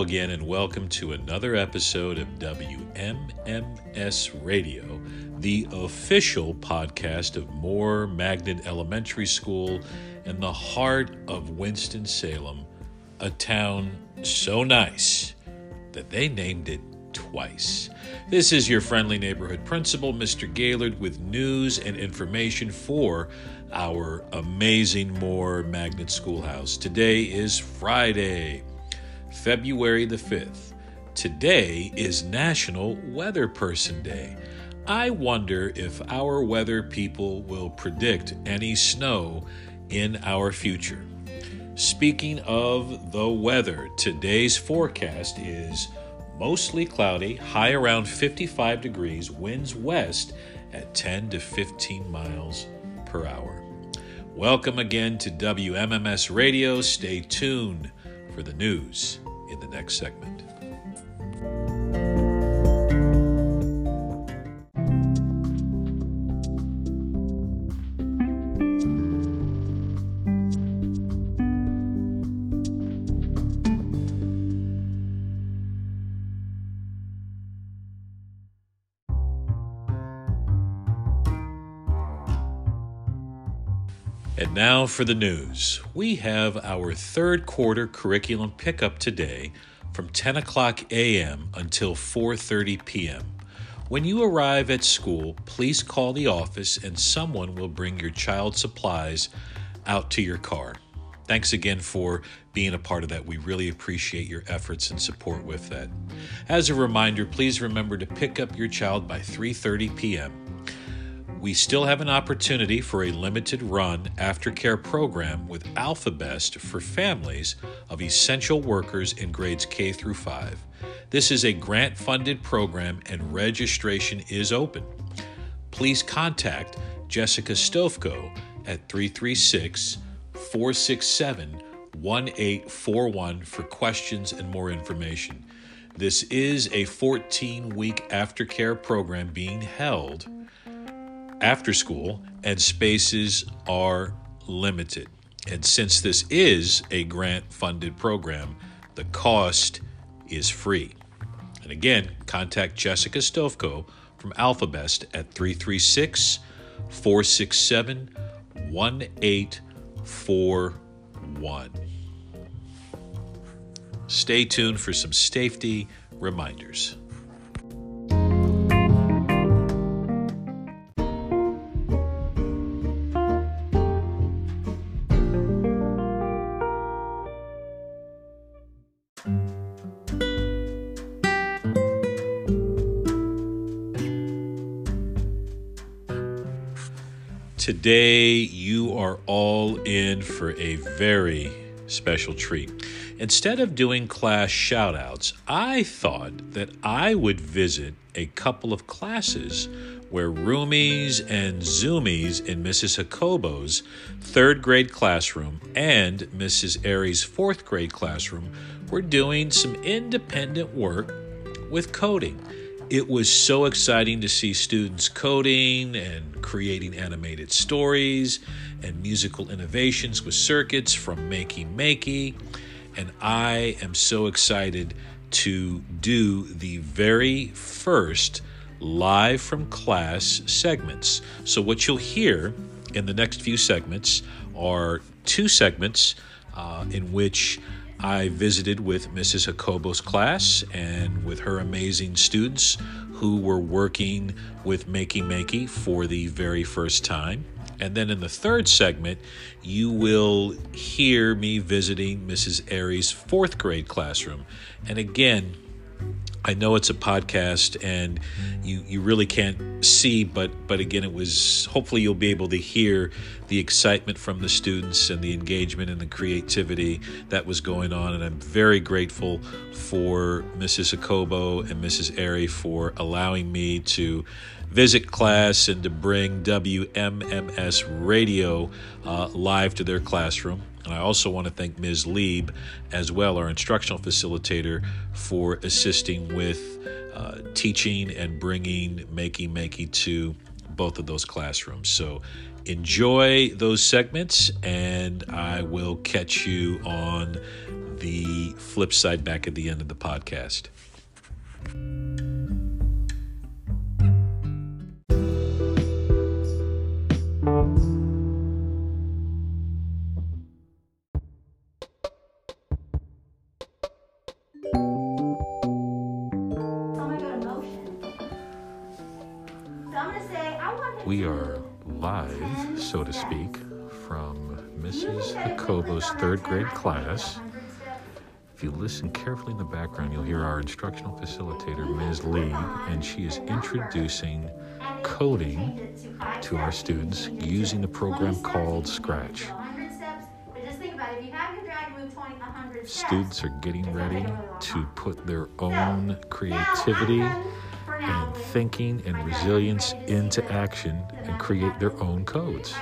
again, and welcome to another episode of WMMS Radio, the official podcast of Moore Magnet Elementary School in the heart of Winston-Salem, a town so nice that they named it twice. This is your friendly neighborhood principal, Mr. Gaylord, with news and information for our amazing Moore Magnet Schoolhouse. Today is Friday, February the 5th. Today is National Weather Person Day. I wonder if our weather people will predict any snow in our future. Speaking of the weather, today's forecast is mostly cloudy, high around 55 degrees, winds west at 10 to 15 miles per hour. Welcome again to WMMS Radio. Stay tuned for the news in the next segment. And now for the news. We have our third quarter curriculum pickup today from 10 o'clock a.m. until 4:30 p.m. When you arrive at school, please call the office and someone will bring your child's supplies out to your car. Thanks again for being a part of that. We really appreciate your efforts and support with that. As a reminder, please remember to pick up your child by 3:30 p.m we still have an opportunity for a limited run aftercare program with AlphaBest for families of essential workers in grades K through 5. This is a grant funded program and registration is open. Please contact Jessica Stofko at 336 467 1841 for questions and more information. This is a 14 week aftercare program being held after school, and spaces are limited. And since this is a grant funded program, the cost is free. And again, contact Jessica Stovko from AlphaBest at 336 467 1841. Stay tuned for some safety reminders. Today, you are all in for a very special treat. Instead of doing class shoutouts, I thought that I would visit a couple of classes where roomies and zoomies in Mrs. Jacobo's third grade classroom and Mrs. Airy's fourth grade classroom were doing some independent work with coding. It was so exciting to see students coding and creating animated stories and musical innovations with circuits from Makey Makey. And I am so excited to do the very first live from class segments. So, what you'll hear in the next few segments are two segments uh, in which I visited with Mrs. Jacobo's class and with her amazing students who were working with Makey Makey for the very first time. And then in the third segment, you will hear me visiting Mrs. Airy's fourth grade classroom. And again, I know it's a podcast and you, you really can't see, but but again, it was hopefully you'll be able to hear the excitement from the students and the engagement and the creativity that was going on. And I'm very grateful for Mrs. Jacobo and Mrs. Airy for allowing me to visit class and to bring WMMS radio uh, live to their classroom. And I also want to thank Ms. Lieb as well, our instructional facilitator, for assisting with uh, teaching and bringing Makey Makey to both of those classrooms. So enjoy those segments, and I will catch you on the flip side back at the end of the podcast. We are live, so to speak, from Mrs. Jacobo's third grade class. If you listen carefully in the background, you'll hear our instructional facilitator, Ms. Lieb, and she is introducing coding to our students using the program called Scratch. Students are getting ready to put their own creativity and thinking and resilience into action and create their own codes.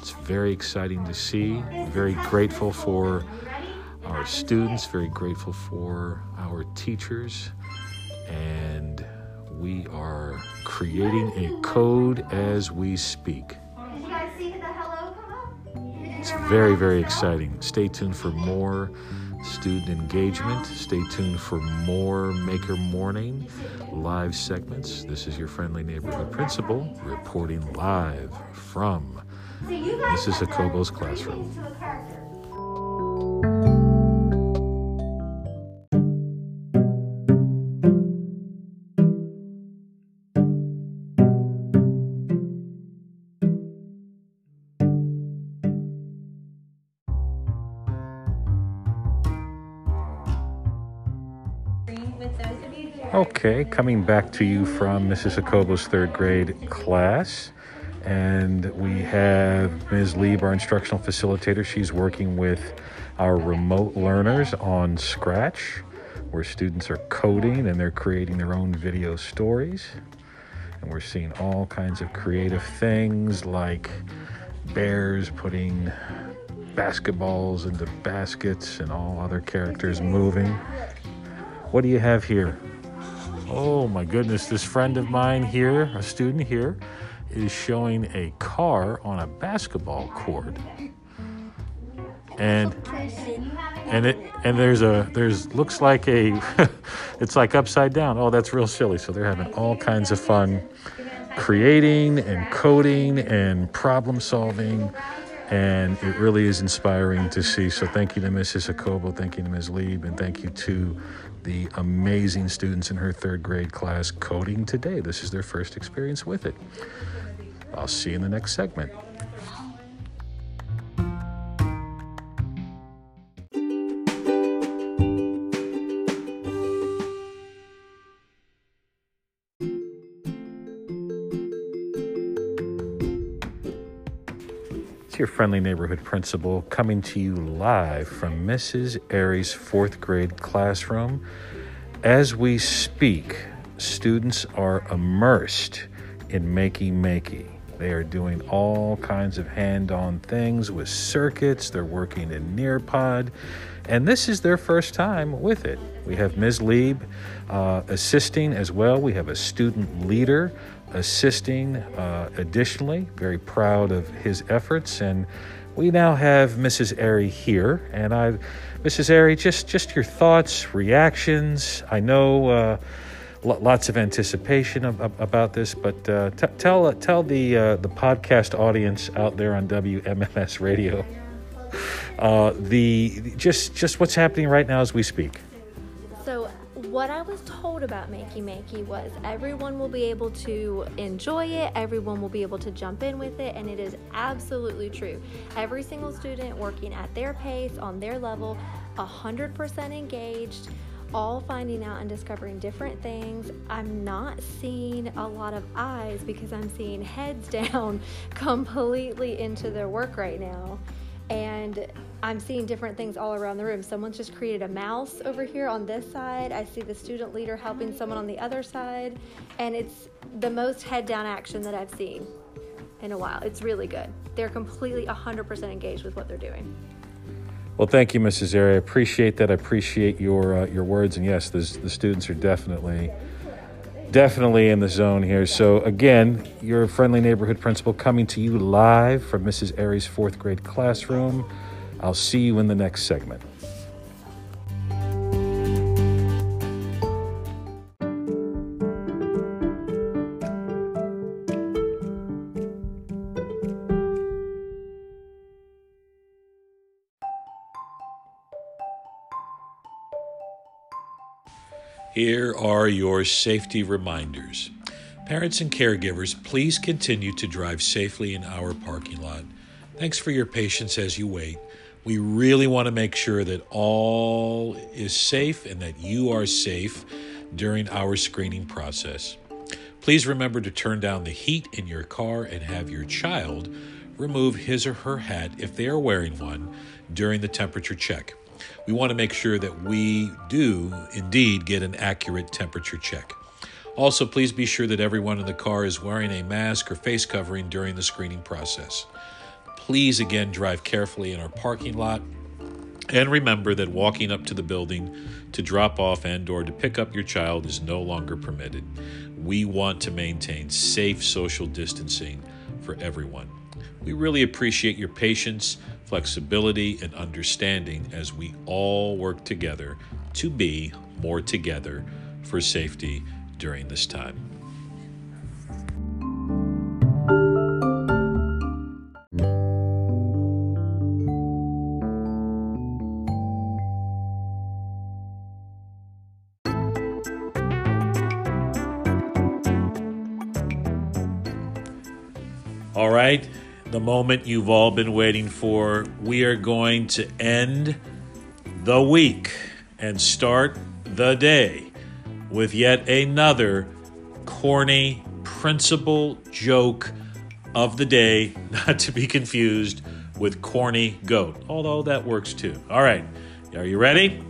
It's very exciting to see. Very grateful for our students, very grateful for our teachers, and we are creating a code as we speak. It's very, very exciting. Stay tuned for more student engagement. Stay tuned for more Maker Morning live segments. This is your friendly neighborhood principal reporting live from Mrs. Jacobo's classroom. Okay, coming back to you from Mrs. Jacobo's third grade class. And we have Ms. Lieb, our instructional facilitator. She's working with our remote learners on Scratch, where students are coding and they're creating their own video stories. And we're seeing all kinds of creative things like bears putting basketballs into baskets and all other characters moving. What do you have here? Oh my goodness, this friend of mine here, a student here, is showing a car on a basketball court. And and it and there's a there's looks like a it's like upside down. Oh, that's real silly. So they're having all kinds of fun creating and coding and problem solving and it really is inspiring to see. So thank you to Mrs. Jacobo, thank you to Ms. Lieb, and thank you to the amazing students in her third grade class coding today. This is their first experience with it. I'll see you in the next segment. Your friendly neighborhood principal coming to you live from Mrs. Airy's fourth grade classroom. As we speak, students are immersed in Makey Makey. They are doing all kinds of hand on things with circuits. They're working in Nearpod. And this is their first time with it. We have Ms. Lieb uh, assisting as well. We have a student leader assisting uh, additionally. Very proud of his efforts. And we now have Mrs. Airy here. And I, Mrs. Airy, just, just your thoughts, reactions. I know uh, lots of anticipation about this, but uh, t- tell, tell the, uh, the podcast audience out there on WMMS radio uh, the, just, just what's happening right now as we speak what I was told about Makey Makey was everyone will be able to enjoy it, everyone will be able to jump in with it, and it is absolutely true. Every single student working at their pace, on their level, 100% engaged, all finding out and discovering different things. I'm not seeing a lot of eyes because I'm seeing heads down completely into their work right now and I'm seeing different things all around the room. Someone's just created a mouse over here on this side. I see the student leader helping someone on the other side, and it's the most head down action that I've seen in a while. It's really good. They're completely 100% engaged with what they're doing. Well, thank you, Mrs. Airy. I appreciate that. I appreciate your uh, your words, and yes, the students are definitely definitely in the zone here. So, again, your friendly neighborhood principal coming to you live from Mrs. Airy's fourth grade classroom. I'll see you in the next segment. Here are your safety reminders. Parents and caregivers, please continue to drive safely in our parking lot. Thanks for your patience as you wait. We really want to make sure that all is safe and that you are safe during our screening process. Please remember to turn down the heat in your car and have your child remove his or her hat if they are wearing one during the temperature check. We want to make sure that we do indeed get an accurate temperature check. Also, please be sure that everyone in the car is wearing a mask or face covering during the screening process. Please again drive carefully in our parking lot and remember that walking up to the building to drop off and or to pick up your child is no longer permitted. We want to maintain safe social distancing for everyone. We really appreciate your patience, flexibility, and understanding as we all work together to be more together for safety during this time. All right, the moment you've all been waiting for. We are going to end the week and start the day with yet another corny principal joke of the day, not to be confused with corny goat, although that works too. All right, are you ready?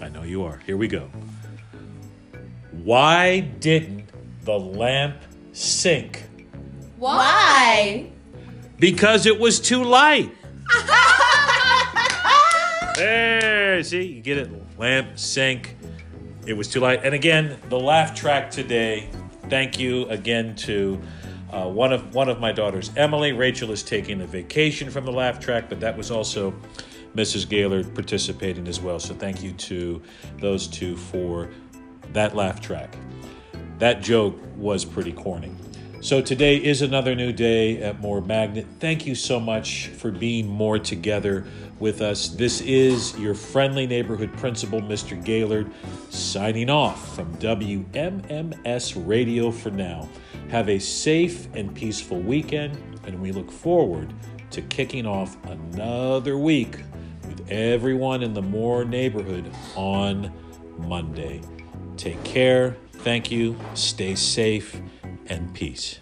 I know you are. Here we go. Why didn't the lamp sink? Why? Because it was too light. there, see, you get it. Lamp, sink. It was too light. And again, the laugh track today. Thank you again to uh, one of one of my daughters, Emily. Rachel is taking a vacation from the laugh track, but that was also Mrs. Gaylord participating as well. So thank you to those two for that laugh track. That joke was pretty corny. So today is another new day at Moore Magnet. Thank you so much for being more together with us. This is your friendly neighborhood principal, Mr. Gaylord, signing off from WMMS Radio for now. Have a safe and peaceful weekend, and we look forward to kicking off another week with everyone in the More neighborhood on Monday. Take care. Thank you. Stay safe and peace.